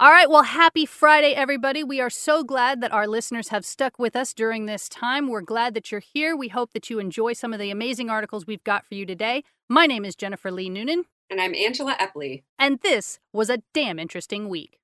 All right, well, happy Friday, everybody. We are so glad that our listeners have stuck with us during this time. We're glad that you're here. We hope that you enjoy some of the amazing articles we've got for you today. My name is Jennifer Lee Noonan. And I'm Angela Epley. And this was a damn interesting week.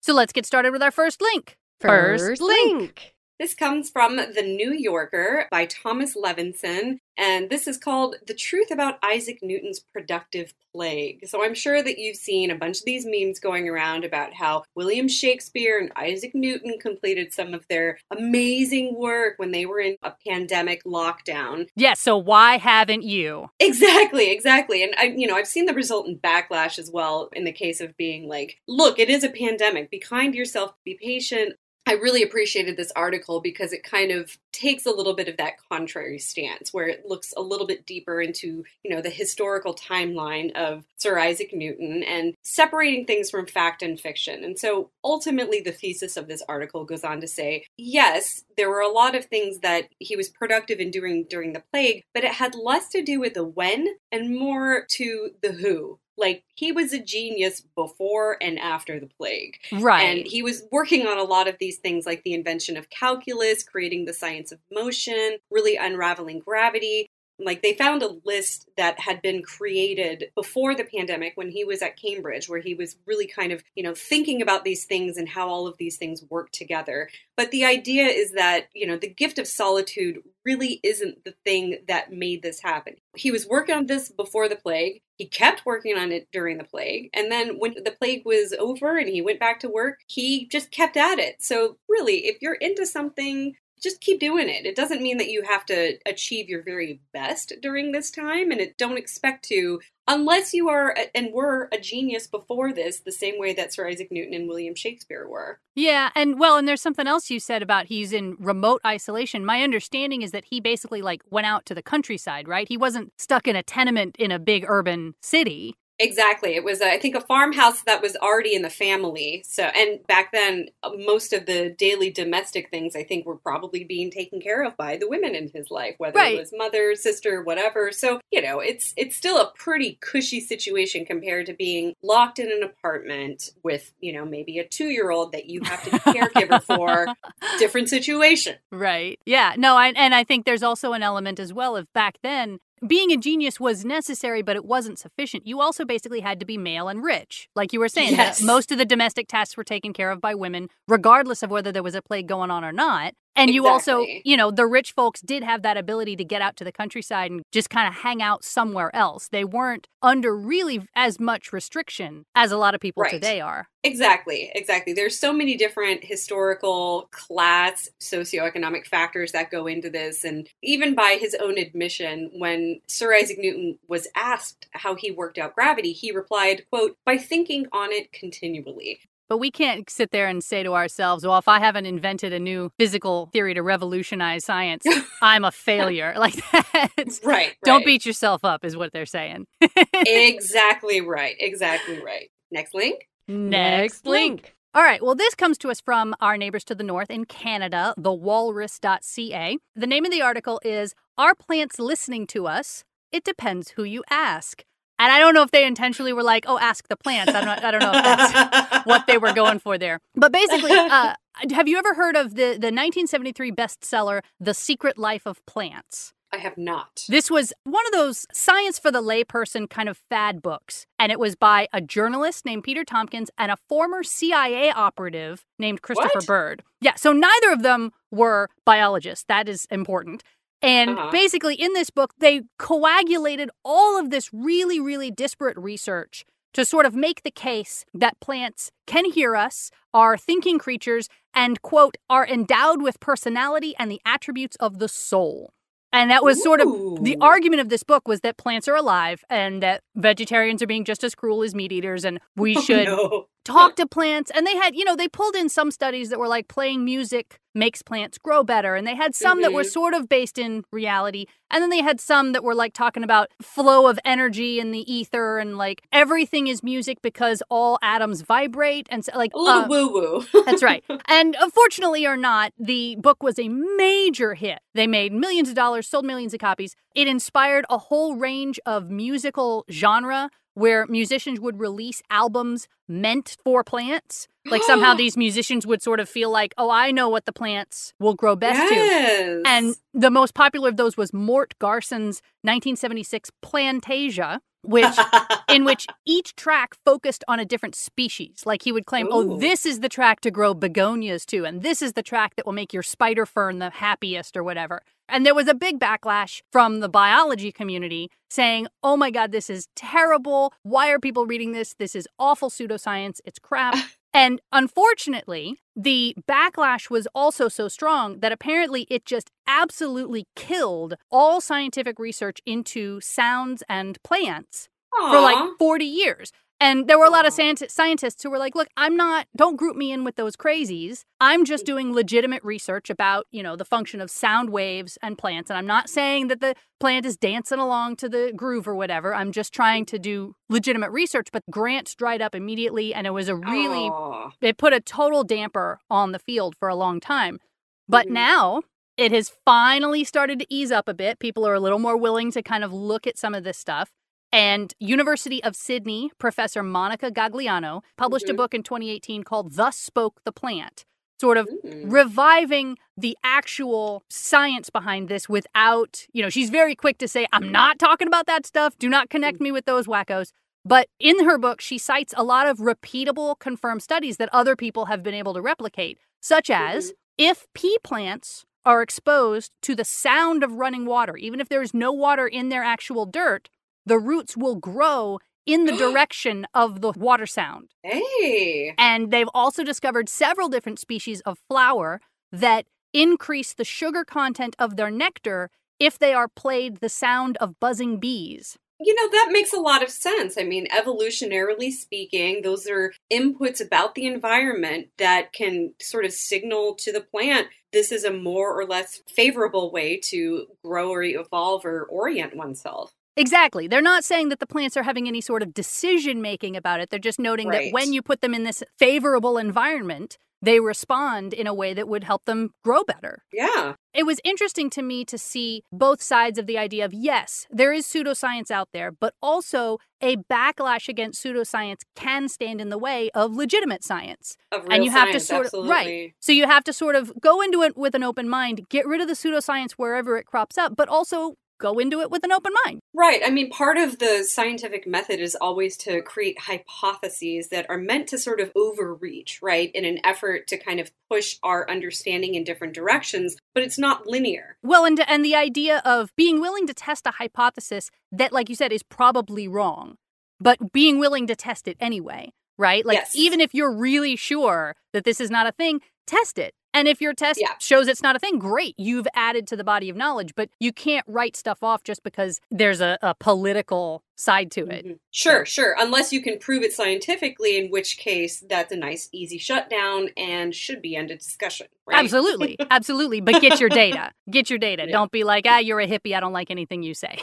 So let's get started with our first link. First, link. This comes from The New Yorker by Thomas Levenson, and this is called The Truth About Isaac Newton's Productive Plague. So I'm sure that you've seen a bunch of these memes going around about how William Shakespeare and Isaac Newton completed some of their amazing work when they were in a pandemic lockdown. Yes, yeah, so why haven't you? Exactly, exactly. And I you know, I've seen the resultant backlash as well in the case of being like, look, it is a pandemic. Be kind to yourself, be patient. I really appreciated this article because it kind of takes a little bit of that contrary stance where it looks a little bit deeper into, you know, the historical timeline of Sir Isaac Newton and separating things from fact and fiction. And so ultimately the thesis of this article goes on to say, yes, there were a lot of things that he was productive in doing during the plague, but it had less to do with the when and more to the who like he was a genius before and after the plague. Right. And he was working on a lot of these things like the invention of calculus, creating the science of motion, really unraveling gravity. Like they found a list that had been created before the pandemic when he was at Cambridge, where he was really kind of, you know, thinking about these things and how all of these things work together. But the idea is that, you know, the gift of solitude really isn't the thing that made this happen. He was working on this before the plague. He kept working on it during the plague. And then when the plague was over and he went back to work, he just kept at it. So, really, if you're into something, just keep doing it. It doesn't mean that you have to achieve your very best during this time, and it don't expect to unless you are and were a genius before this, the same way that Sir Isaac Newton and William Shakespeare were. Yeah, and well, and there's something else you said about he's in remote isolation. My understanding is that he basically like went out to the countryside, right? He wasn't stuck in a tenement in a big urban city. Exactly. It was, uh, I think, a farmhouse that was already in the family. So, and back then, most of the daily domestic things, I think, were probably being taken care of by the women in his life, whether right. it was mother, sister, whatever. So, you know, it's it's still a pretty cushy situation compared to being locked in an apartment with, you know, maybe a two year old that you have to be caregiver for. Different situation. Right. Yeah. No. I, and I think there's also an element as well of back then being a genius was necessary, but it wasn't sufficient. You also basically had to be male and rich. Like you were saying, yes. most of the domestic tasks were taken care of by women, regardless of whether there was a plague going on or not. And exactly. you also, you know, the rich folks did have that ability to get out to the countryside and just kind of hang out somewhere else. They weren't under really as much restriction as a lot of people right. today are. Exactly, exactly. There's so many different historical, class, socioeconomic factors that go into this. And even by his own admission, when Sir Isaac Newton was asked how he worked out gravity, he replied, quote, by thinking on it continually. But we can't sit there and say to ourselves, well, if I haven't invented a new physical theory to revolutionize science, I'm a failure. Like that. Right. Don't beat yourself up, is what they're saying. exactly right. Exactly right. Next link. Next link. All right, well, this comes to us from our neighbors to the north in Canada, the thewalrus.ca. The name of the article is Are Plants Listening to Us? It Depends Who You Ask. And I don't know if they intentionally were like, "Oh, ask the plants." I don't. I don't know if that's what they were going for there. But basically, uh, have you ever heard of the the 1973 bestseller, "The Secret Life of Plants"? I have not. This was one of those science for the layperson kind of fad books, and it was by a journalist named Peter Tompkins and a former CIA operative named Christopher what? Bird. Yeah, so neither of them were biologists. That is important. And uh-huh. basically, in this book, they coagulated all of this really, really disparate research to sort of make the case that plants can hear us, are thinking creatures, and, quote, are endowed with personality and the attributes of the soul. And that was Ooh. sort of the argument of this book was that plants are alive and that vegetarians are being just as cruel as meat eaters and we oh, should no. Talk to plants. And they had, you know, they pulled in some studies that were like playing music makes plants grow better. And they had some mm-hmm. that were mm-hmm. sort of based in reality. And then they had some that were like talking about flow of energy in the ether and like everything is music because all atoms vibrate. And so, like, a little uh, woo woo. that's right. And unfortunately or not, the book was a major hit. They made millions of dollars, sold millions of copies. It inspired a whole range of musical genre where musicians would release albums meant for plants. Like somehow these musicians would sort of feel like, oh, I know what the plants will grow best yes. to. And the most popular of those was Mort Garson's 1976 Plantasia, which in which each track focused on a different species. Like he would claim, oh, Ooh. "Oh, this is the track to grow begonias to, and this is the track that will make your spider fern the happiest or whatever." And there was a big backlash from the biology community saying, "Oh my god, this is terrible. Why are people reading this? This is awful pseudoscience. It's crap." And unfortunately, the backlash was also so strong that apparently it just absolutely killed all scientific research into sounds and plants Aww. for like 40 years. And there were a lot of scientists who were like, look, I'm not, don't group me in with those crazies. I'm just mm. doing legitimate research about, you know, the function of sound waves and plants. And I'm not saying that the plant is dancing along to the groove or whatever. I'm just trying to do legitimate research. But grants dried up immediately. And it was a really, Aww. it put a total damper on the field for a long time. But mm-hmm. now it has finally started to ease up a bit. People are a little more willing to kind of look at some of this stuff. And University of Sydney professor Monica Gagliano published mm-hmm. a book in 2018 called Thus Spoke the Plant, sort of mm-hmm. reviving the actual science behind this without, you know, she's very quick to say, I'm not talking about that stuff. Do not connect mm. me with those wackos. But in her book, she cites a lot of repeatable confirmed studies that other people have been able to replicate, such as mm-hmm. if pea plants are exposed to the sound of running water, even if there is no water in their actual dirt, the roots will grow in the direction of the water sound. Hey. And they've also discovered several different species of flower that increase the sugar content of their nectar if they are played the sound of buzzing bees. You know, that makes a lot of sense. I mean, evolutionarily speaking, those are inputs about the environment that can sort of signal to the plant this is a more or less favorable way to grow or evolve or orient oneself. Exactly. They're not saying that the plants are having any sort of decision making about it. They're just noting right. that when you put them in this favorable environment, they respond in a way that would help them grow better. Yeah. It was interesting to me to see both sides of the idea of yes, there is pseudoscience out there, but also a backlash against pseudoscience can stand in the way of legitimate science. Of and you have science, to sort absolutely. of right. So you have to sort of go into it with an open mind, get rid of the pseudoscience wherever it crops up, but also go into it with an open mind. Right. I mean, part of the scientific method is always to create hypotheses that are meant to sort of overreach, right, in an effort to kind of push our understanding in different directions, but it's not linear. Well, and and the idea of being willing to test a hypothesis that like you said is probably wrong, but being willing to test it anyway, right? Like yes. even if you're really sure that this is not a thing, test it and if your test yeah. shows it's not a thing, great. You've added to the body of knowledge, but you can't write stuff off just because there's a, a political side to it. Mm-hmm. Sure, sure. Unless you can prove it scientifically, in which case that's a nice, easy shutdown and should be end of discussion. Right? Absolutely, absolutely. But get your data. Get your data. Yeah. Don't be like, ah, you're a hippie. I don't like anything you say.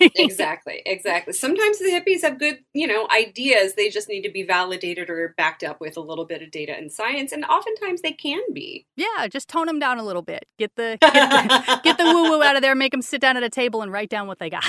exactly, exactly. Sometimes the hippies have good, you know, ideas. They just need to be validated or backed up with a little bit of data and science, and oftentimes they can be. Yeah, just tone them down a little bit. Get the get the, get the woo woo out of there. Make them sit down at a table and write down what they got.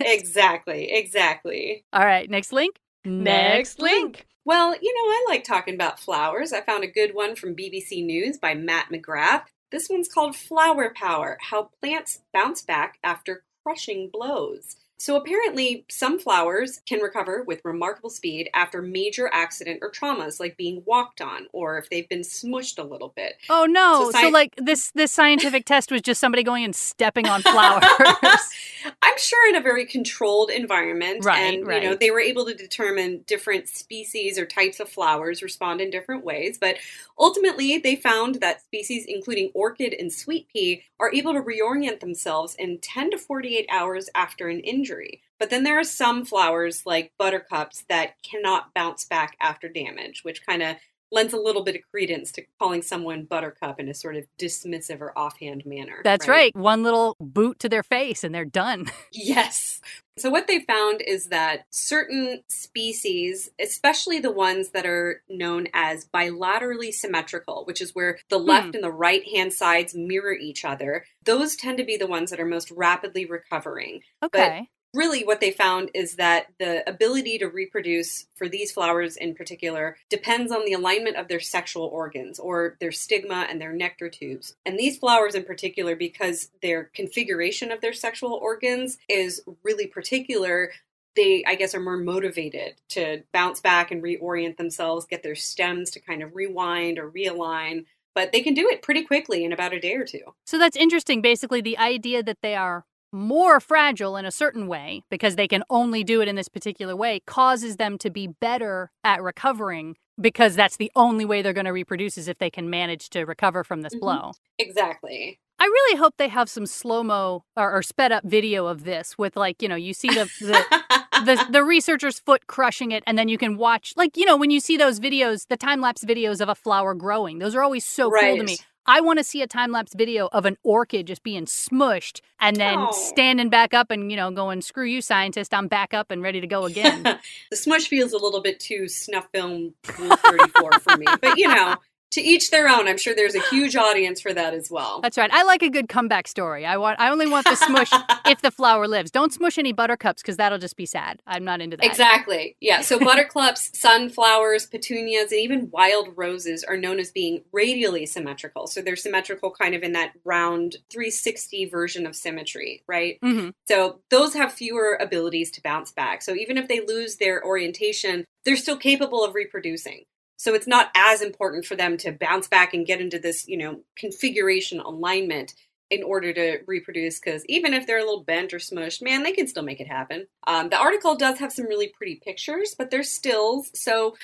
exactly. Exactly Exactly. All right, next link. Next link. Well, you know, I like talking about flowers. I found a good one from BBC News by Matt McGrath. This one's called Flower Power How Plants Bounce Back After Crushing Blows. So apparently, some flowers can recover with remarkable speed after major accident or traumas, like being walked on, or if they've been smushed a little bit. Oh no! So, sci- so like this this scientific test was just somebody going and stepping on flowers. I'm sure in a very controlled environment, right? And right. you know they were able to determine different species or types of flowers respond in different ways. But ultimately, they found that species, including orchid and sweet pea, are able to reorient themselves in 10 to 48 hours after an injury injury. But then there are some flowers like buttercups that cannot bounce back after damage, which kind of lends a little bit of credence to calling someone buttercup in a sort of dismissive or offhand manner. That's right. right. One little boot to their face and they're done. yes. So, what they found is that certain species, especially the ones that are known as bilaterally symmetrical, which is where the left hmm. and the right hand sides mirror each other, those tend to be the ones that are most rapidly recovering. Okay. Really what they found is that the ability to reproduce for these flowers in particular depends on the alignment of their sexual organs or their stigma and their nectar tubes. And these flowers in particular because their configuration of their sexual organs is really particular they, I guess, are more motivated to bounce back and reorient themselves, get their stems to kind of rewind or realign. But they can do it pretty quickly in about a day or two. So that's interesting. Basically, the idea that they are more fragile in a certain way because they can only do it in this particular way causes them to be better at recovering because that's the only way they're going to reproduce is if they can manage to recover from this mm-hmm. blow. Exactly. I really hope they have some slow mo or, or, sped up video of this with like you know you see the the, the the researcher's foot crushing it and then you can watch like you know when you see those videos the time lapse videos of a flower growing those are always so right. cool to me. I want to see a time lapse video of an orchid just being smushed and then oh. standing back up and, you know, going, screw you, scientist, I'm back up and ready to go again. the smush feels a little bit too snuff film 34 for me. But, you know, to each their own. I'm sure there's a huge audience for that as well. That's right. I like a good comeback story. I want. I only want the smush if the flower lives. Don't smush any buttercups because that'll just be sad. I'm not into that. Exactly. Yeah. So buttercups, sunflowers, petunias, and even wild roses are known as being radially symmetrical. So they're symmetrical, kind of in that round 360 version of symmetry, right? Mm-hmm. So those have fewer abilities to bounce back. So even if they lose their orientation, they're still capable of reproducing. So it's not as important for them to bounce back and get into this, you know, configuration alignment in order to reproduce because even if they're a little bent or smushed, man, they can still make it happen. Um, the article does have some really pretty pictures, but they're stills. So,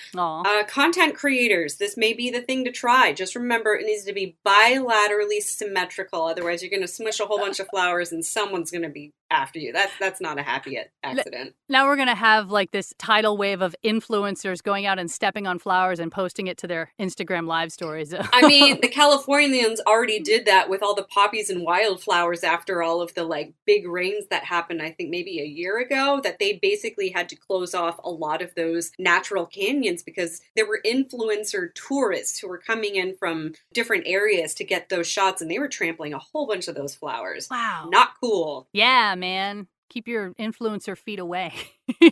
uh, content creators, this may be the thing to try. Just remember, it needs to be bilaterally symmetrical. Otherwise, you're going to smush a whole bunch of flowers, and someone's going to be after you. That's that's not a happy accident. Now we're going to have like this tidal wave of influencers going out and stepping on flowers and posting it to their Instagram live stories. I mean, the Californians already did that with all the poppies and wildflowers after all of the like big rains that happened I think maybe a year ago that they basically had to close off a lot of those natural canyons because there were influencer tourists who were coming in from different areas to get those shots and they were trampling a whole bunch of those flowers. Wow. Not cool. Yeah, man. Keep your influencer feet away.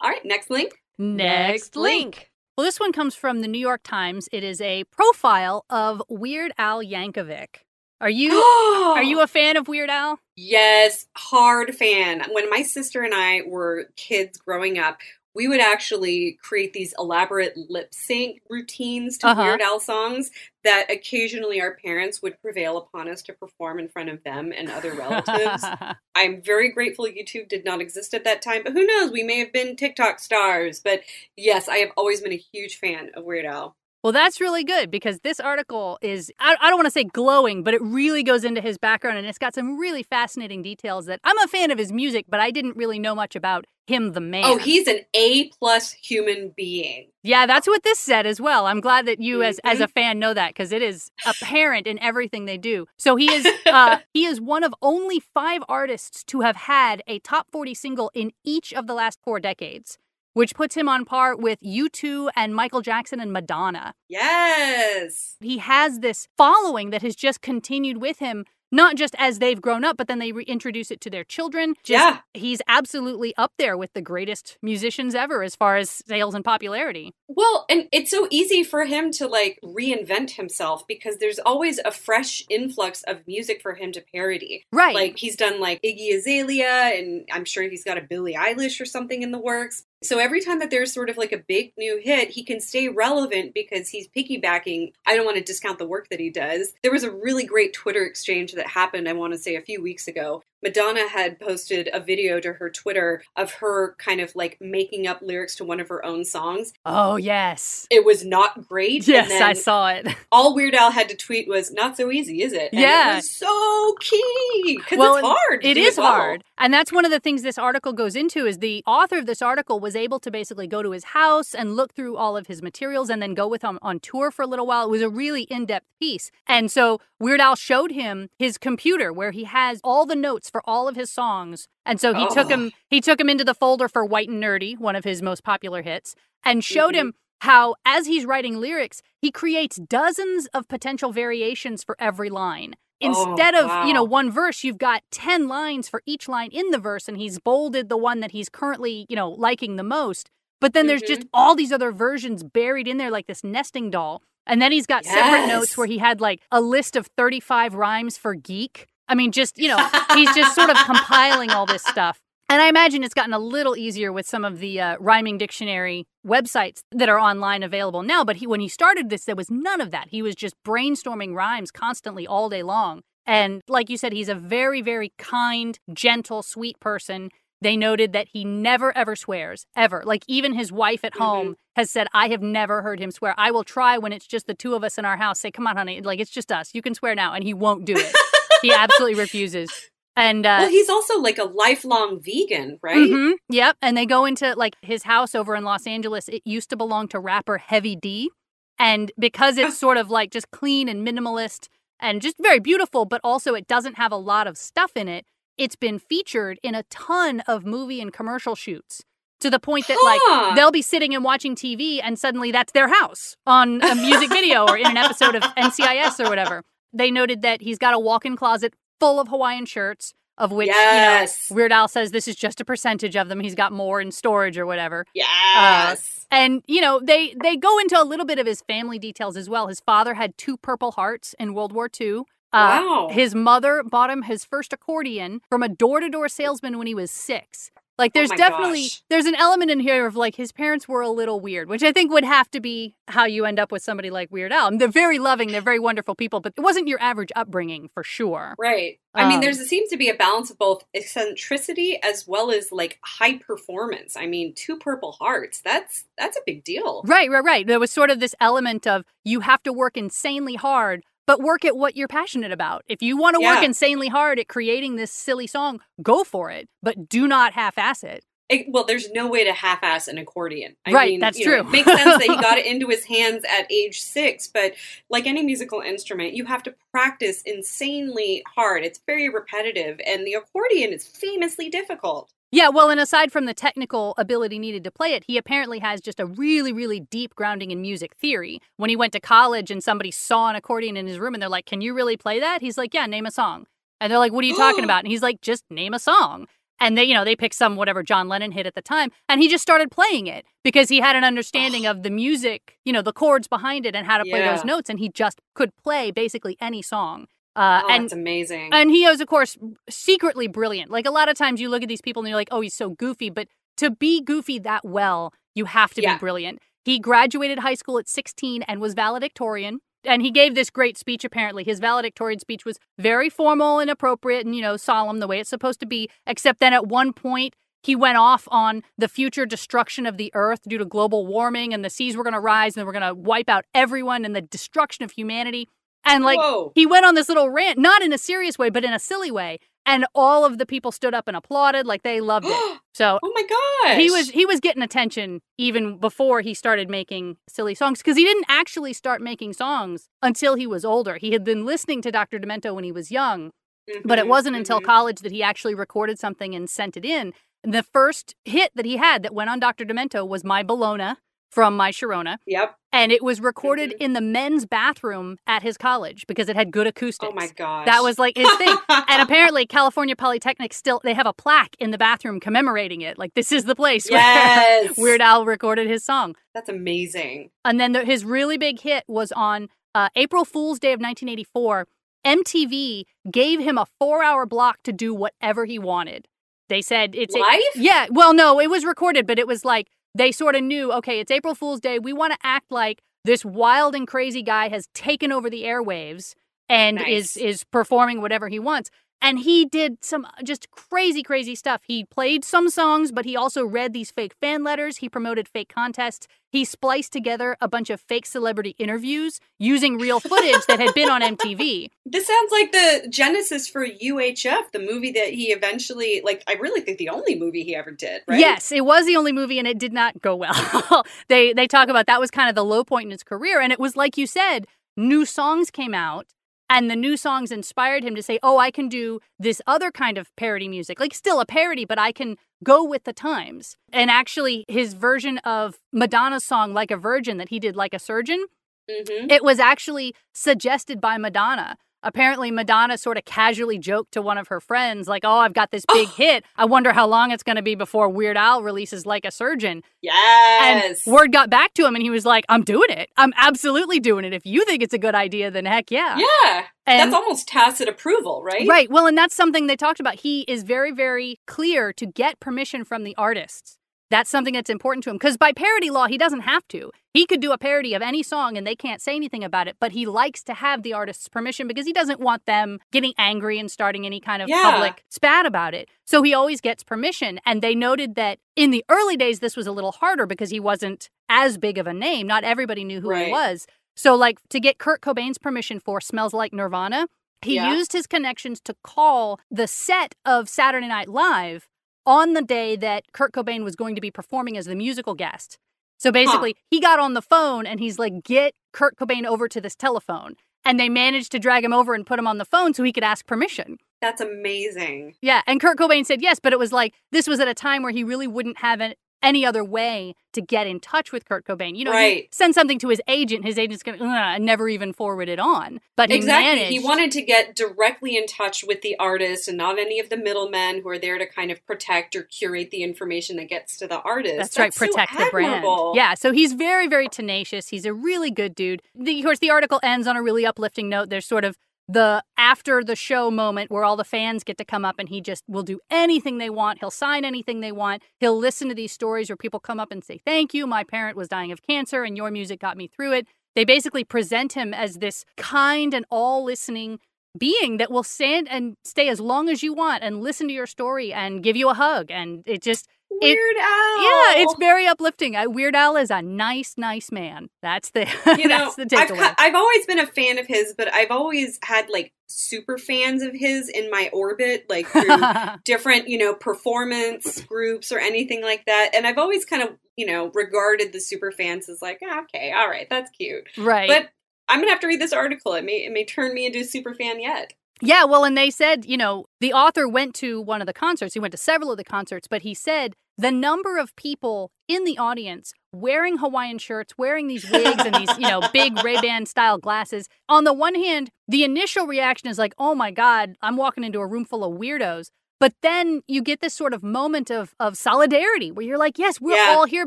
All right, next link. Next link. Well, this one comes from the New York Times. It is a profile of Weird Al Yankovic. Are you are you a fan of Weird Al? Yes, hard fan. When my sister and I were kids growing up, we would actually create these elaborate lip sync routines to uh-huh. Weird Al songs that occasionally our parents would prevail upon us to perform in front of them and other relatives. I'm very grateful YouTube did not exist at that time, but who knows? We may have been TikTok stars. But yes, I have always been a huge fan of Weird Al. Well, that's really good because this article is, I, I don't want to say glowing, but it really goes into his background and it's got some really fascinating details that I'm a fan of his music, but I didn't really know much about him, the man. Oh, he's an A plus human being. Yeah, that's what this said as well. I'm glad that you, as as a mm-hmm. fan, know that because it is apparent in everything they do. So he is uh, he is one of only five artists to have had a top 40 single in each of the last four decades which puts him on par with U2 and Michael Jackson and Madonna. Yes. He has this following that has just continued with him not just as they've grown up, but then they reintroduce it to their children. Just, yeah. He's absolutely up there with the greatest musicians ever as far as sales and popularity. Well, and it's so easy for him to like reinvent himself because there's always a fresh influx of music for him to parody. Right. Like he's done like Iggy Azalea, and I'm sure he's got a Billie Eilish or something in the works. So every time that there's sort of like a big new hit, he can stay relevant because he's piggybacking. I don't want to discount the work that he does. There was a really great Twitter exchange that happened, I want to say, a few weeks ago, Madonna had posted a video to her Twitter of her kind of like making up lyrics to one of her own songs. Oh, yes. It was not great. Yes, I saw it. All Weird Al had to tweet was, not so easy, is it? And yeah. It was so key. Because well, it's hard. It is it well. hard. And that's one of the things this article goes into is the author of this article was able to basically go to his house and look through all of his materials and then go with him on tour for a little while. It was a really in-depth piece. And so Weird Al showed him his computer where he has all the notes for all of his songs. And so he oh. took him he took him into the folder for White and Nerdy, one of his most popular hits, and showed mm-hmm. him how as he's writing lyrics, he creates dozens of potential variations for every line. Instead oh, of, wow. you know, one verse, you've got 10 lines for each line in the verse, and he's bolded the one that he's currently, you know, liking the most. But then mm-hmm. there's just all these other versions buried in there, like this nesting doll. And then he's got yes. separate notes where he had like a list of 35 rhymes for geek. I mean, just, you know, he's just sort of compiling all this stuff. And I imagine it's gotten a little easier with some of the uh, rhyming dictionary websites that are online available now. But he, when he started this, there was none of that. He was just brainstorming rhymes constantly all day long. And like you said, he's a very, very kind, gentle, sweet person. They noted that he never ever swears, ever. Like even his wife at home mm-hmm. has said, I have never heard him swear. I will try when it's just the two of us in our house, say, Come on, honey, like it's just us. You can swear now. And he won't do it. he absolutely refuses. And uh, well, he's also like a lifelong vegan, right? Mm-hmm, yep. And they go into like his house over in Los Angeles. It used to belong to rapper Heavy D, and because it's sort of like just clean and minimalist and just very beautiful, but also it doesn't have a lot of stuff in it. It's been featured in a ton of movie and commercial shoots to the point that huh. like they'll be sitting and watching TV and suddenly that's their house on a music video or in an episode of NCIS or whatever. They noted that he's got a walk-in closet full of Hawaiian shirts, of which yes. you know, Weird Al says this is just a percentage of them. He's got more in storage or whatever. Yes. Uh, and you know they they go into a little bit of his family details as well. His father had two Purple Hearts in World War II. Uh, wow. His mother bought him his first accordion from a door to door salesman when he was six. Like there's oh definitely gosh. there's an element in here of like his parents were a little weird, which I think would have to be how you end up with somebody like Weird Al. they're very loving, they're very wonderful people, but it wasn't your average upbringing for sure. Right. I um, mean, there seems to be a balance of both eccentricity as well as like high performance. I mean, two Purple Hearts, that's that's a big deal. Right, right, right. There was sort of this element of you have to work insanely hard but work at what you're passionate about. If you want to yeah. work insanely hard at creating this silly song, go for it, but do not half ass it. it well, there's no way to half ass an accordion. I right, mean, that's true. Know, it makes sense that he got it into his hands at age six, but like any musical instrument, you have to practice insanely hard. It's very repetitive, and the accordion is famously difficult. Yeah, well, and aside from the technical ability needed to play it, he apparently has just a really, really deep grounding in music theory. When he went to college and somebody saw an accordion in his room and they're like, Can you really play that? He's like, Yeah, name a song. And they're like, What are you talking about? And he's like, Just name a song. And they, you know, they picked some whatever John Lennon hit at the time, and he just started playing it because he had an understanding of the music, you know, the chords behind it and how to play yeah. those notes, and he just could play basically any song. Uh, oh, and that's amazing. And he is, of course, secretly brilliant. Like a lot of times you look at these people and you're like, oh, he's so goofy. But to be goofy that well, you have to yeah. be brilliant. He graduated high school at 16 and was valedictorian. And he gave this great speech, apparently. His valedictorian speech was very formal and appropriate and, you know, solemn the way it's supposed to be. Except then at one point, he went off on the future destruction of the earth due to global warming and the seas were going to rise and we're going to wipe out everyone and the destruction of humanity. And like Whoa. he went on this little rant, not in a serious way, but in a silly way. And all of the people stood up and applauded, like they loved it. So Oh my gosh. he was he was getting attention even before he started making silly songs because he didn't actually start making songs until he was older. He had been listening to Dr. Demento when he was young, mm-hmm, but it wasn't mm-hmm. until college that he actually recorded something and sent it in. The first hit that he had that went on Dr. Demento was My Bologna from My Sharona. Yep. And it was recorded mm-hmm. in the men's bathroom at his college because it had good acoustics. Oh my gosh. That was like his thing. and apparently California Polytechnic still they have a plaque in the bathroom commemorating it. Like this is the place yes. where Weird Al recorded his song. That's amazing. And then the, his really big hit was on uh, April Fool's Day of 1984. MTV gave him a 4-hour block to do whatever he wanted. They said it's live. Yeah, well, no, it was recorded, but it was like they sort of knew, okay, it's April Fool's Day. We want to act like this wild and crazy guy has taken over the airwaves and nice. is is performing whatever he wants. And he did some uh, just crazy, crazy stuff. He played some songs, but he also read these fake fan letters. He promoted fake contests. He spliced together a bunch of fake celebrity interviews using real footage that had been on MTV. This sounds like the genesis for UHF, the movie that he eventually, like, I really think the only movie he ever did, right? Yes, it was the only movie and it did not go well. they they talk about that was kind of the low point in his career and it was like you said, new songs came out and the new songs inspired him to say, "Oh, I can do this other kind of parody music. Like still a parody, but I can go with the times." And actually his version of Madonna's song Like a Virgin that he did like a surgeon, Mm-hmm. it was actually suggested by Madonna. Apparently, Madonna sort of casually joked to one of her friends, like, Oh, I've got this big hit. I wonder how long it's going to be before Weird Al releases Like a Surgeon. Yes. And word got back to him, and he was like, I'm doing it. I'm absolutely doing it. If you think it's a good idea, then heck yeah. yeah. And- That's almost tacit approval, right? Right. Well, and that's something they talked about. He is very, very clear to get permission from the artists. That's something that's important to him because by parody law, he doesn't have to. He could do a parody of any song and they can't say anything about it, but he likes to have the artist's permission because he doesn't want them getting angry and starting any kind of Yeah. public spat about it. So he always gets permission. And they noted that in the early days, this was a little harder because he wasn't as big of a name. Not everybody knew who he was. So, like, to get Kurt Cobain's permission for Smells Like Nirvana, he Yeah. used his connections to call the set of Saturday Night Live on the day that Kurt Cobain was going to be performing as the musical guest. So basically, he got on the phone and he's like, get Kurt Cobain over to this telephone. And they managed to drag him over and put him on the phone so he could ask permission. That's amazing. Yeah. And Kurt Cobain said yes, but it was like, this was at a time where he really wouldn't have any other way to get in touch with Kurt Cobain. You know, Right. send something to his agent, his agent's going to never even forward it on. But he exactly. managed. He wanted to get directly in touch with the artist and not any of the middlemen who are there to kind of protect or curate the information that gets to the artist. That's, right, so protect the brand. Yeah, so he's very, very tenacious. He's a really good dude. The, of course, the article ends on a really uplifting note. There's sort of the after the show moment where all the fans get to come up and he just will do anything they want. He'll sign anything they want. He'll listen to these stories where people come up and say, Thank you. My parent was dying of cancer and your music got me through it. They basically present him as this kind and all listening being that will stand and stay as long as you want and listen to your story and give you a hug. And it just, Weird Al. yeah, it's very uplifting. Weird Al is a nice, nice man. That's the you know, the I've, takeaway. I've always been a fan of his, but I've always had like super fans of his in my orbit, like through different, you know, performance groups or anything like that. And I've always kind of, you know, regarded the super fans as like, ah, okay, all right, that's cute. right. But I'm gonna have to read this article. It may it may turn me into a super fan yet. Yeah, well, and they said, you know, the author went to one of the concerts. He went to several of the concerts, but he said the number of people in the audience wearing Hawaiian shirts, wearing these wigs and these, you know, big Ray-Ban style glasses. On the one hand, the initial reaction is like, "Oh my god, I'm walking into a room full of weirdos." But then you get this sort of moment of of solidarity where you're like, "Yes, we're Yeah. all here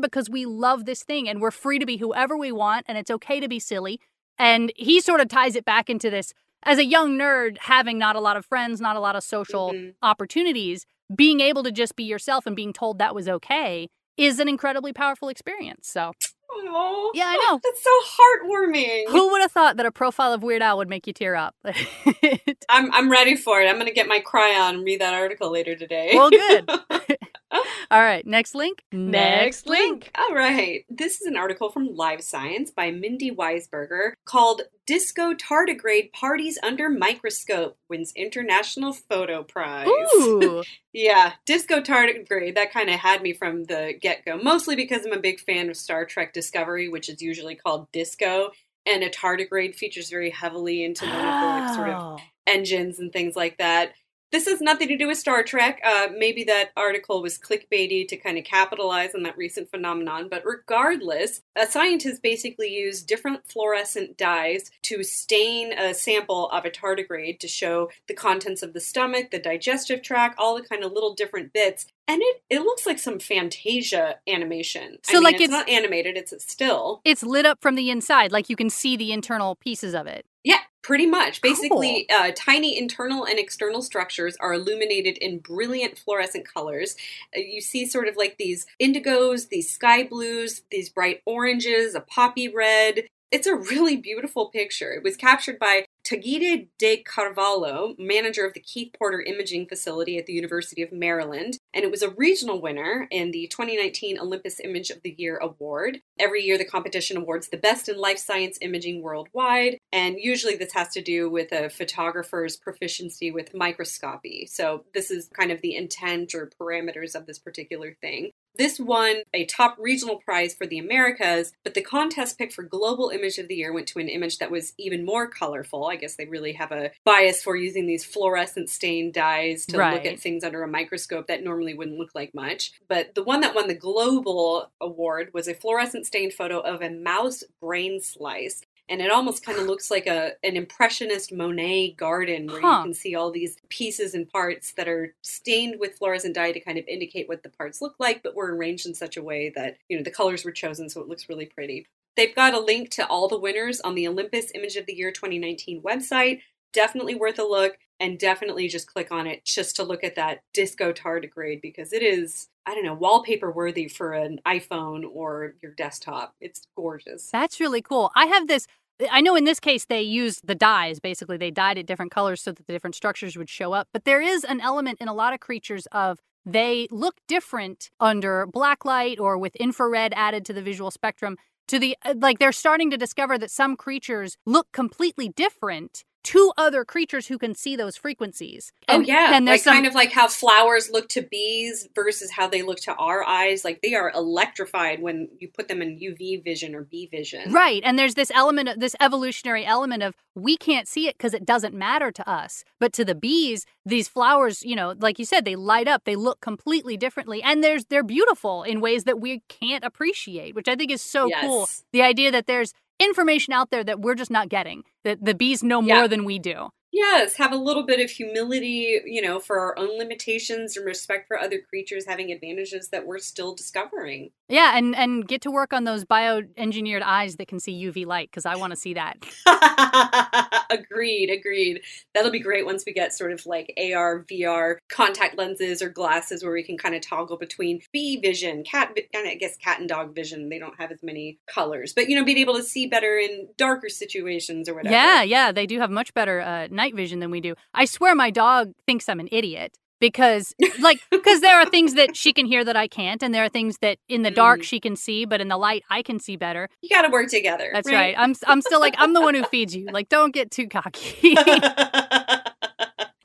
because we love this thing and we're free to be whoever we want and it's okay to be silly." And he sort of ties it back into this as a young nerd, having not a lot of friends, not a lot of social Mhm. opportunities, being able to just be yourself and being told that was okay is an incredibly powerful experience. So, Oh, Yeah, I know. That's so heartwarming. who would have thought that a profile of Weird Al would make you tear up? I'm I'm ready for it. I'm gonna get my cry on and read that article later today. well, good. All right, next link. Next link. All right. This is an article from Live Science by Mindy Weisberger called Disco Tardigrade Parties Under Microscope Wins International Photo Prize. Ooh. Yeah, Disco Tardigrade, that kind of had me from the get go, mostly because I'm a big fan of Star Trek Discovery, which is usually called Disco. And a tardigrade features very heavily into one of the like, sort of Oh. engines and things like that. This has nothing to do with Star Trek. Uh, maybe that article was clickbaity to kind of capitalize on that recent phenomenon. But regardless, a scientist basically used different fluorescent dyes to stain a sample of a tardigrade to show the contents of the stomach, the digestive tract, all the kind of little different bits. And it, it looks like some Fantasia animation. I So, mean, like, it's, it's- not animated; it's a still. It's lit up from the inside, like you can see the internal pieces of it. Pretty much. Basically, uh, tiny internal and external structures are illuminated in brilliant fluorescent colors. Uh, you see sort of like these indigos, these sky blues, these bright oranges, a poppy red. It's a really beautiful picture. It was captured by Tagide de Carvalho, manager of the Keith Porter Imaging Facility at the University of Maryland, and it was a regional winner in the 2019 Olympus Image of the Year Award. Every year, the competition awards the best in life science imaging worldwide, and usually this has to do with a photographer's proficiency with microscopy. So, this is kind of the intent or parameters of this particular thing. This won a top regional prize for the Americas, but the contest pick for Global Image of the Year went to an image that was even more colorful. I guess they really have a bias for using these fluorescent stained dyes to Right. look at things under a microscope that normally wouldn't look like much. But the one that won the Global Award was a fluorescent stained photo of a mouse brain slice. And it almost kind of looks like a an impressionist Monet garden where Huh. you can see all these pieces and parts that are stained with fluorescent dye to kind of indicate what the parts look like, but were arranged in such a way that, you know, the colors were chosen so it looks really pretty. They've got a link to all the winners on the Olympus Image of the Year 2019 website. Definitely worth a look and definitely just click on it just to look at that disco tardigrade because it is, I don't know, wallpaper worthy for an iPhone or your desktop. It's gorgeous. That's really cool. I have this. I know in this case they used the dyes. Basically, they dyed it different colors so that the different structures would show up. But there is an element in a lot of creatures of they look different under black light or with infrared added to the visual spectrum. To the like, they're starting to discover that some creatures look completely different to other creatures who can see those frequencies. oh And- yeah, and like there's some, kind of like how flowers look to bees versus how they look to our eyes. Like they are electrified when you put them in UV vision or bee vision. Right. And there's this element of this evolutionary element of we can't see it because it doesn't matter to us. But to the bees, these flowers, you know, like you said, they light up, they look completely differently. And there's they're beautiful in ways that we can't appreciate, which I think is so cool. The idea that there's information out there that we're just not getting, that the bees know Yeah. more than we do. Yes, have a little bit of humility, you know, for our own limitations and respect for other creatures having advantages that we're still discovering. Yeah, and and get to work on those bioengineered eyes that can see UV light because I want to see that. agreed, agreed. That'll be great once we get sort of like AR, VR contact lenses or glasses where we can kind of toggle between bee vision, cat, and I guess cat and dog vision. They don't have as many colors, but you know, being able to see better in darker situations or whatever. Yeah, yeah, they do have much better uh, night vision than we do. I swear my dog thinks I'm an idiot because like because there are things that she can hear that I can't and there are things that in the dark Mm. she can see but in the light I can see better. You got to work together. That's right. I'm I'm still like I'm the one who feeds you. Like don't get too cocky.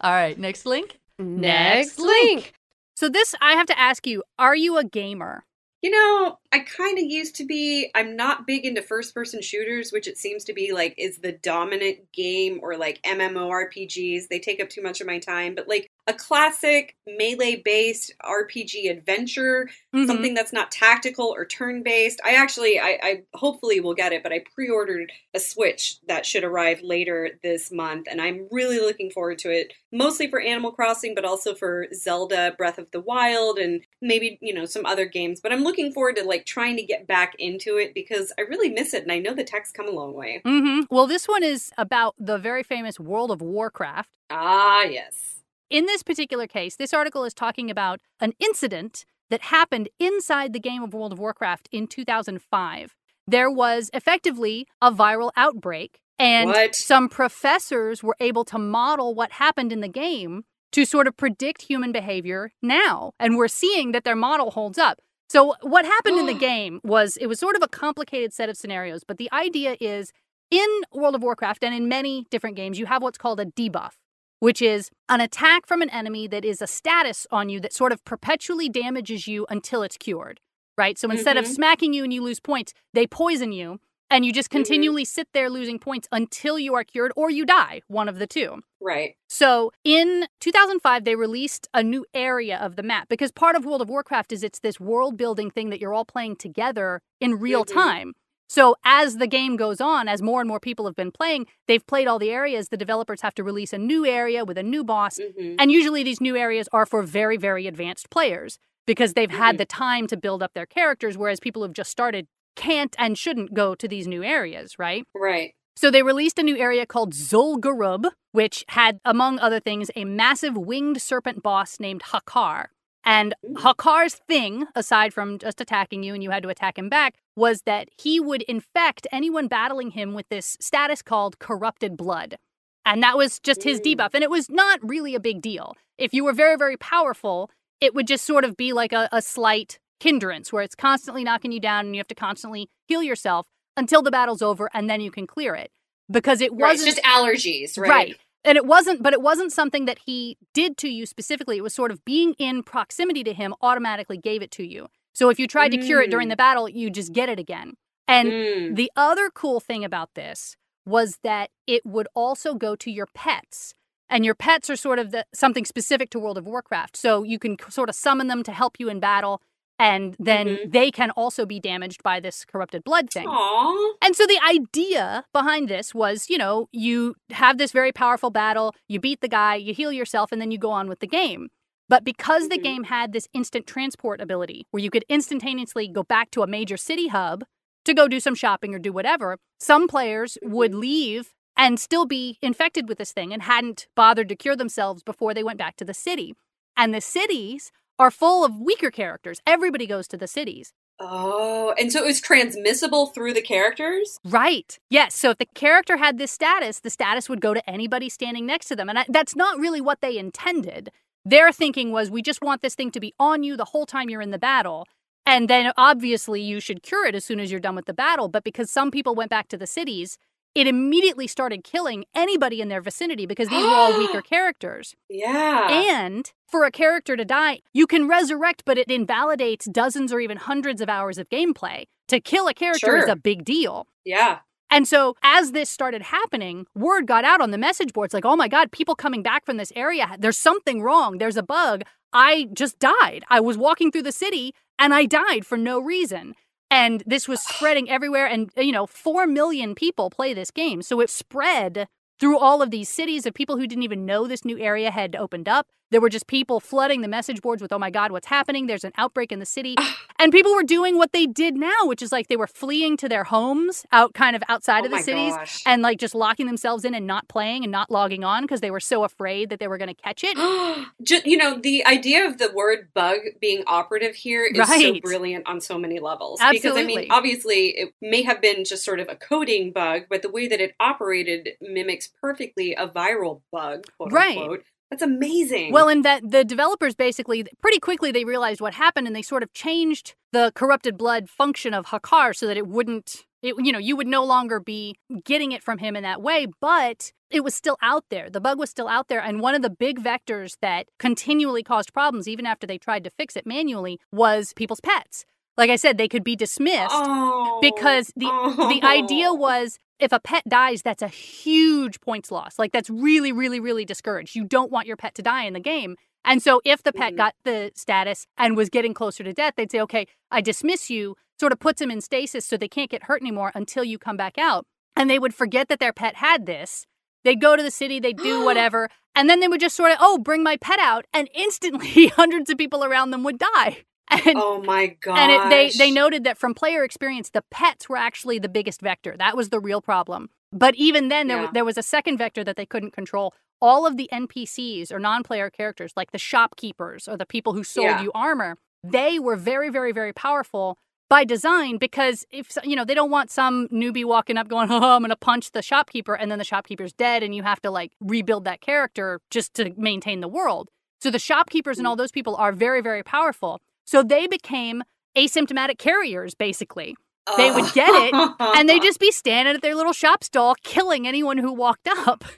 All right, next link. Next link. so this I have to ask you, are you a gamer? You know, I kind of used to be. I'm not big into first person shooters, which it seems to be like is the dominant game or like MMORPGs. They take up too much of my time. But like a classic melee based RPG adventure, Mhm. something that's not tactical or turn based. I actually, I, I hopefully will get it, but I pre ordered a Switch that should arrive later this month. And I'm really looking forward to it, mostly for Animal Crossing, but also for Zelda Breath of the Wild and maybe, you know, some other games. But I'm looking forward to like trying to get back into it because I really miss it. And I know the tech's come a long way. Mm-hmm. Well, this one is about the very famous World of Warcraft. Ah, yes. In this particular case, this article is talking about an incident that happened inside the game of World of Warcraft in 2005. There was effectively a viral outbreak, and What? some professors were able to model what happened in the game to sort of predict human behavior now. And we're seeing that their model holds up. So, what happened in the game was it was sort of a complicated set of scenarios, but the idea is in World of Warcraft and in many different games, you have what's called a debuff which is an attack from an enemy that is a status on you that sort of perpetually damages you until it's cured, right? So instead of Mhm. smacking you and you lose points, they poison you and you just Mhm. continually sit there losing points until you are cured or you die, one of the two. Right. So in 2005, they released a new area of the map because part of World of Warcraft is it's this world building thing that you're all playing together in real Mhm. time. So as the game goes on, as more and more people have been playing, they've played all the areas. The developers have to release a new area with a new boss. hmm And usually these new areas are for very, very advanced players because they've had Mhm. the time to build up their characters, whereas people who've just started can't and shouldn't go to these new areas, right? Right. So they released a new area called Zul'Gurub, which had, among other things, a massive winged serpent boss named Hakkar. And. Hakkar's thing, aside from just attacking you and you had to attack him back, was that he would infect anyone battling him with this status called corrupted blood. And that was just his Mm. debuff. And it was not really a big deal. If you were very, very powerful, it would just sort of be like a, a slight hindrance where it's constantly knocking you down and you have to constantly heal yourself until the battle's over and then you can clear it. Because it wasn't just allergies, right? And it wasn't but it wasn't something that he did to you specifically. It was sort of being in proximity to him automatically gave it to you. So if you tried to cure it during Mm. the battle you just get it again. And Mm. the other cool thing about this was that it would also go to your pets. And your pets are sort of the, something specific to world of warcraft. So you can sort of summon them to help you in battle and then Mhm. they can also be damaged by this corrupted blood thing Aw. and so the idea behind this was, you know, you have this very powerful battle, you beat the guy, you heal yourself, and then you go on with the game. But because the Mhm. game had this instant transport ability where you could instantaneously go back to a major city hub to go do some shopping or do whatever, some players would leave and still be infected with this thing and hadn't bothered to cure themselves before they went back to the city. And the cities are full of weaker characters. Everybody goes to the cities. Oh, and so it was transmissible through the characters? Right. Yes. So if the character had this status, the status would go to anybody standing next to them. And I, that's not really what they intended. Their thinking was we just want this thing to be on you the whole time you're in the battle. And then obviously you should cure it as soon as you're done with the battle. But because some people went back to the cities, it immediately started killing anybody in their vicinity because these were all weaker characters. Yeah. And for a character to die, you can resurrect, but it invalidates dozens or even hundreds of hours of gameplay. To kill a character is a big deal. yeah. And so, as this started happening, word got out on the message boards like, oh my God, people coming back from this area, there's something wrong. There's a bug. I just died. I was walking through the city and I died for no reason. And this was spreading everywhere. And, uh, you know, 4 million people play this game. So it spread through all of these cities of people who didn't even know this new area had opened up. There were just people flooding the message boards with, oh my God, what's happening? There's an outbreak in the city. and people were doing what they did now, which is like they were fleeing to their homes out kind of outside oh of the cities gosh. and like just locking themselves in and not playing and not logging on because they were so afraid that they were going to catch it. Ju- you know, the idea of the word bug being operative here is so brilliant on so many levels. Absolutely. Because, I mean, obviously, it may have been just sort of a coding bug, but the way that it operated mimics perfectly a viral bug, quote Right. unquote. That's amazing. Well, and that the developers basically pretty quickly they realized what happened and they sort of changed the corrupted blood function of Hakkar so that it wouldn't it, you know, you would no longer be getting it from him in that way, but it was still out there. The bug was still out there. And one of the big vectors that continually caused problems, even after they tried to fix it manually, was people's pets. Like I said, they could be dismissed oh, because the the idea oh. was if a pet dies that's a huge points loss. Like that's really really really discouraged. You don't want your pet to die in the game. And so if the pet Mhm. got the status and was getting closer to death they'd say okay i dismiss you sort of puts them in stasis so they can't get hurt anymore until you come back out. And they would forget that their pet had this. They'd go to the city they'd do whatever and then they would just sort of oh bring my pet out and instantly hundreds of people around them would die and Oh my god! and it, they they noted that from player experience, the pets were actually the biggest vector. That was the real problem. But even then, there, Yeah. there was a second vector that they couldn't control. All of the NPCs or non-player characters, like the shopkeepers or the people who sold Yeah. you armor, they were very, very, very powerful by design because if you know they don't want some newbie walking up going, "Oh, I'm going to punch the shopkeeper," and then the shopkeeper's dead, and you have to like rebuild that character just to maintain the world. So the shopkeepers and mm. all those people are very, very powerful. So they became asymptomatic carriers, basically. they would oh. get it, And they'd just be standing at their little shop stall killing anyone who walked up.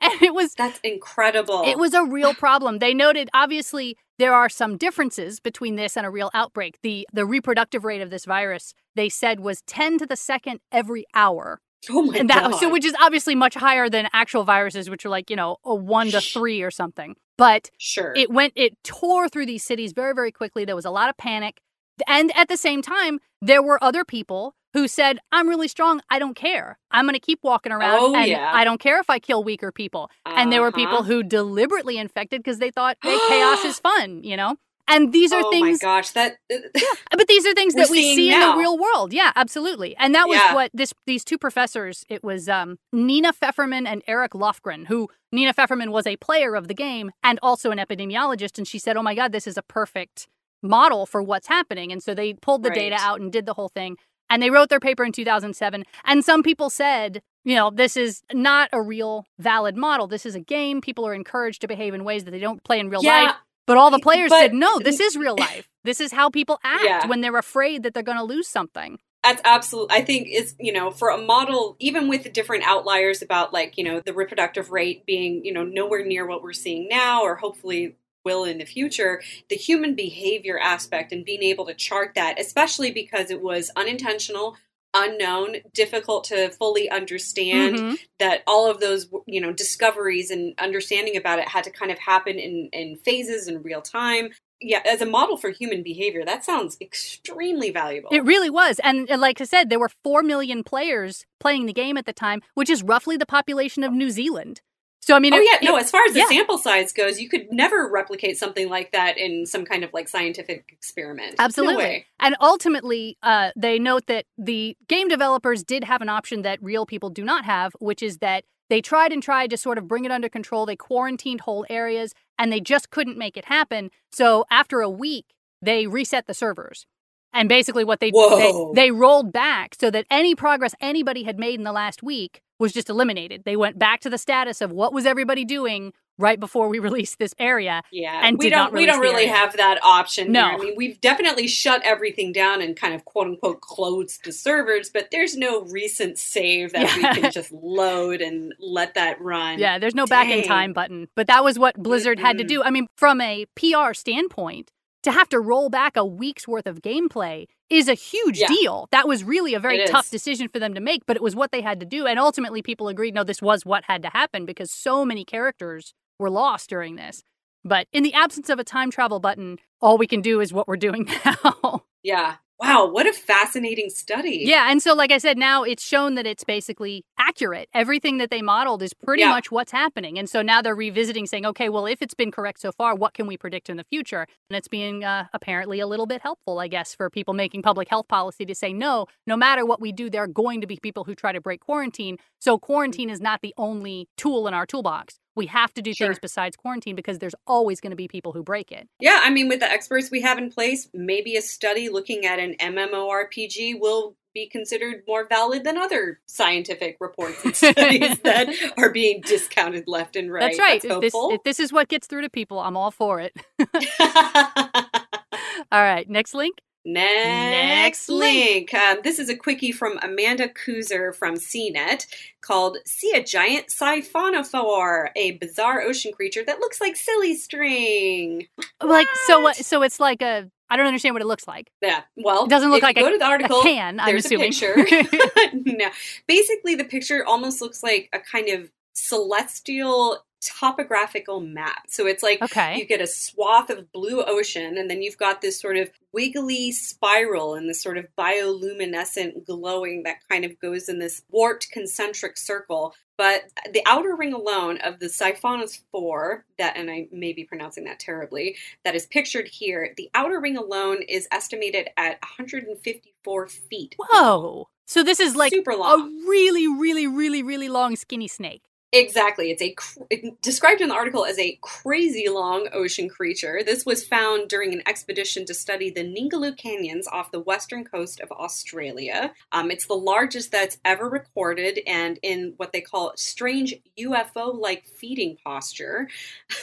And it was That's incredible. it was a real problem. They noted obviously there are some differences between this and a real outbreak. The the reproductive rate of this virus they said was 10 to the second every hour. Oh my And that god! so which is obviously much higher than actual viruses which are like, you know, a 1 to 3 or something. But sure. it went it tore through these cities very very quickly there was a lot of panic and at the same time there were other people who said i'm really strong i don't care i'm going to keep walking around Oh, and yeah. i don't care if i kill weaker people and there were people Uh-huh. who deliberately infected because they thought hey, chaos is fun you know And these are oh things. my gosh, that yeah, but these are things that we see in the real world. Yeah, absolutely. And that was Yeah. what this these two professors. It was um, Nina Fefferman and Eric Lofgren, who Nina Fefferman was a player of the game and also an epidemiologist. And she said, "Oh my God, this is a perfect model for what's happening." And so they pulled the data out and did the whole thing. And they wrote their paper in 2007. And some people said, you know, this is not a real valid model. This is a game. People are encouraged to behave in ways that they don't play in real yeah, life. But all the players but- said, no, this is real life. This is how people act Yeah. when they're afraid that they're going to lose something. That's absolutely, I think it's, you know for a model, even with the different outliers about like you know the reproductive rate being you know nowhere near what we're seeing now, or hopefully will in the future. The human behavior aspect and being able to chart that, especially because it was unintentional, unknown, difficult to fully understand. Mhm. That all of those you know discoveries and understanding about it had to kind of happen in in phases in real time. Yeah, as a model for human behavior, that sounds extremely valuable. It really was. And, and like I said, there were 4 million players playing the game at the time, which is roughly the population of New Zealand. So, I mean, oh it- yeah, no. it- As far as the yeah. sample size goes, you could never replicate something like that in some kind of like scientific experiment. Absolutely. No. And ultimately, uh, they note that the game developers did have an option that real people do not have, which is that they tried and tried to sort of bring it under control. They quarantined whole areas and they just couldn't make it happen. So after a week, they reset the servers. And basically, what they, they Whoa. they rolled back so that any progress anybody had made in the last week was just eliminated. They went back to the status of what was everybody doing right before we released this area. Yeah, And we don't we don't really area. have that option. No. here. I mean we've definitely shut everything down and kind of quote unquote closed the servers, but there's no recent save that Yeah. we can just load and let that run. Yeah, there's no back in time button. But that was what Blizzard had to do. I mean, from a PR standpoint, to have to roll back a week's worth of gameplay is a huge Yeah. deal. That was really a very tough is. decision for them to make, but it was what they had to do. And ultimately, people agreed no, this was what had to happen because so many characters were lost during this. But in the absence of a time travel button, all we can do is what we're doing now. Yeah. Wow, what a fascinating study. Yeah, and so like I said, now it's shown that it's basically accurate. Everything that they modeled is pretty Yeah. much what's happening. And so now they're revisiting saying, okay, well, if it's been correct so far, what can we predict in the future? And it's being uh, apparently a little bit helpful, I guess, for people making public health policy to say, no, no matter what we do, there are going to be people who try to break quarantine. So quarantine is not the only tool in our toolbox. We have to do Sure. things besides quarantine because there's always going to be people who break it. Yeah, I mean, with the experts we have in place, maybe a study looking at an MMORPG will be considered more valid than other scientific reports and studies that are being discounted left and right. That's right. That's if, this, if this is what gets through to people, I'm all for it. All right, next link. Next Next link. link. Um, this is a quickie from Amanda Kooser from CNET called See a Giant Siphonophore, a bizarre ocean creature that looks like silly string. Like so, what? What? So it's like a. I don't understand what it looks like. Yeah, well, It doesn't look like you a- go to the article. can. I'm there's assuming. a picture. no, basically, the picture almost looks like a kind of celestial topographical map. So it's like okay. you get a swath of blue ocean, and then you've got this sort of wiggly spiral and this sort of bioluminescent glowing that kind of goes in this warped concentric circle. But the outer ring alone of the Siphonophore, that, and I may be pronouncing that terribly, that is pictured here, the outer ring alone is estimated at 154 feet. Whoa. So this is like super a long. really, really, really, really long, skinny snake. Exactly. It's a cr- described in the article as a crazy long ocean creature. This was found during an expedition to study the Ningaloo Canyons off the western coast of Australia. Um, it's the largest that's ever recorded and in what they call strange UFO like feeding posture.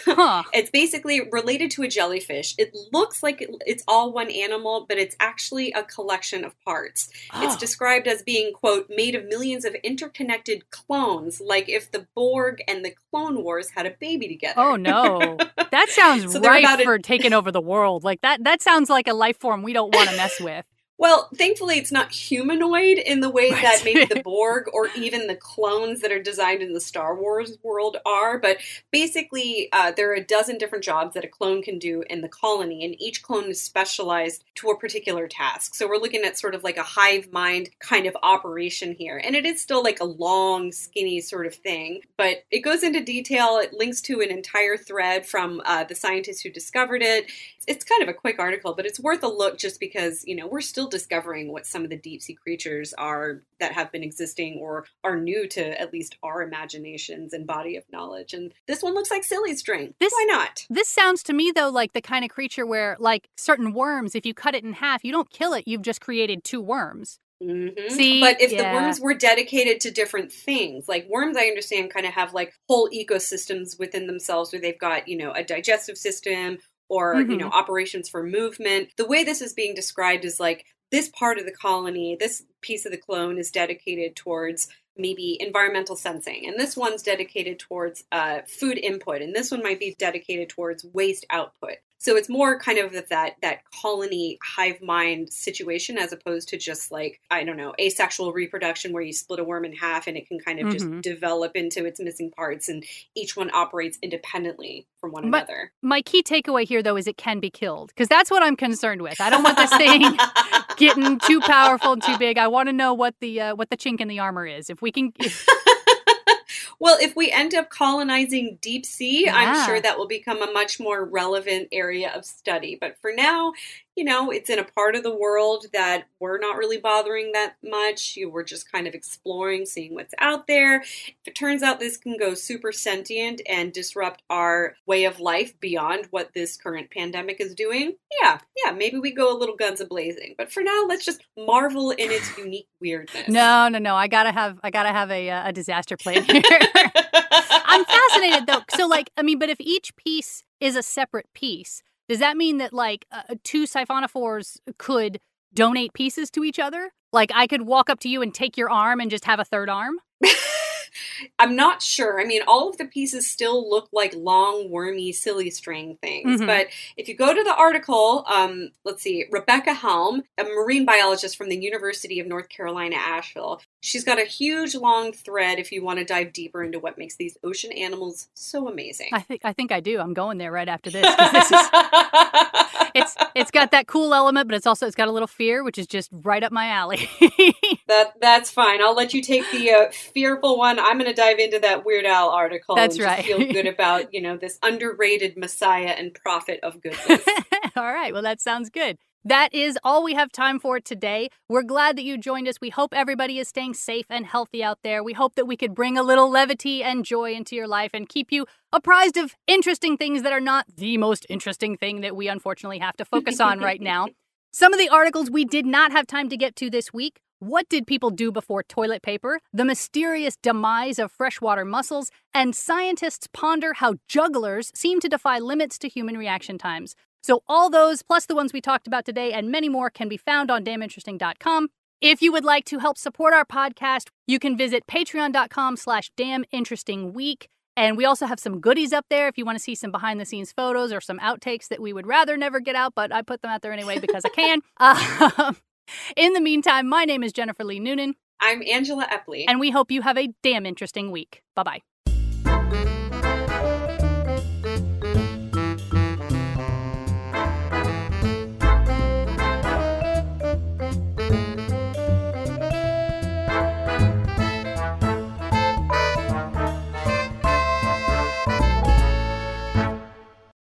Huh. It's basically related to a jellyfish. It looks like it's all one animal, but it's actually a collection of parts. It's Oh. described as being, quote, made of millions of interconnected clones, like if the Borg and the Clone Wars had a baby together. Oh no. That sounds So about a- for taking over the world. Like that that sounds like a life form we don't want to mess with. Well, thankfully, it's not humanoid in the way Right. that maybe the Borg or even the clones that are designed in the Star Wars world are. But basically, uh, there are a dozen different jobs that a clone can do in the colony, and each clone is specialized to a particular task. So we're looking at sort of like a hive mind kind of operation here. And it is still like a long, skinny sort of thing, but it goes into detail. It links to an entire thread from uh, the scientists who discovered it it's kind of a quick article, but it's worth a look just because, you know, we're still discovering what some of the deep sea creatures are that have been existing or are new to at least our imaginations and body of knowledge. And this one looks like silly string. This- Why not? This sounds to me though like the kind of creature where like certain worms, if you cut it in half, you don't kill it, you've just created two worms. Mhm. See, but if yeah. the worms were dedicated to different things, like worms, I understand kind of have like whole ecosystems within themselves where they've got, you know, a digestive system or, you Mhm. know, operations for movement. The way this is being described is like this part of the colony, this piece of the clone is dedicated towards maybe environmental sensing and this one's dedicated towards uh, food input and this one might be dedicated towards waste output so it's more kind of that that colony hive mind situation as opposed to just like i don't know asexual reproduction where you split a worm in half and it can kind of Mhm. just develop into its missing parts and each one operates independently from one But- another My key takeaway here though is it can be killed because that's what I'm concerned with. I don't want this thing getting too powerful and too big. I want to know what the uh, what the chink in the armor is. If we can if, well, if we end up colonizing deep sea, Yeah. I'm sure that will become a much more relevant area of study. But for now, you know, it's in a part of the world that we're not really bothering that much. You We're just kind of exploring, seeing what's out there. If it turns out this can go super sentient and disrupt our way of life beyond what this current pandemic is doing, yeah, yeah, maybe we go a little guns a blazing. But for now, let's just marvel in its unique weirdness. no, no, no. I gotta have I gotta have a uh, a disaster plan here. I'm fascinated though. So like, I mean, but if each piece is a separate piece, does that mean that like uh, two siphonophores could donate pieces to each other? Like I could walk up to you and take your arm and just have a third arm? I'm not sure. I mean, all of the pieces still look like long, wormy, silly string things. Mhm. But if you go to the article, um, let's see, Rebecca Helm, a marine biologist from the University of North Carolina, Asheville, she's got a huge, long thread if you want to dive deeper into what makes these ocean animals so amazing. I think I think I do. I'm going there right after this. this is it's it's got that cool element, but it's also it's got a little fear, which is just right up my alley. That that's fine. I'll let you take the uh, fearful one. I'm going to dive into that Weird Al article. That's and just right. Feel good about you know this underrated messiah and prophet of goodness. all right. Well, that sounds good. That is all we have time for today. We're glad that you joined us. We hope everybody is staying safe and healthy out there. We hope that we could bring a little levity and joy into your life and keep you apprised of interesting things that are not the most interesting thing that we unfortunately have to focus on right now. Some of the articles we did not have time to get to this week. What did people do before toilet paper? The mysterious demise of freshwater mussels, and scientists ponder how jugglers seem to defy limits to human reaction times. So all those, plus the ones we talked about today and many more, can be found on damninteresting.com. If you would like to help support our podcast, you can visit patreon.com slash daminterestingweek. And we also have some goodies up there if you want to see some behind the scenes photos or some outtakes that we would rather never get out, but I put them out there anyway because I can. Um, in the meantime, my name is Jennifer Lee Noonan, I'm Angela Epley. and we hope you have a damn interesting week. Bye bye.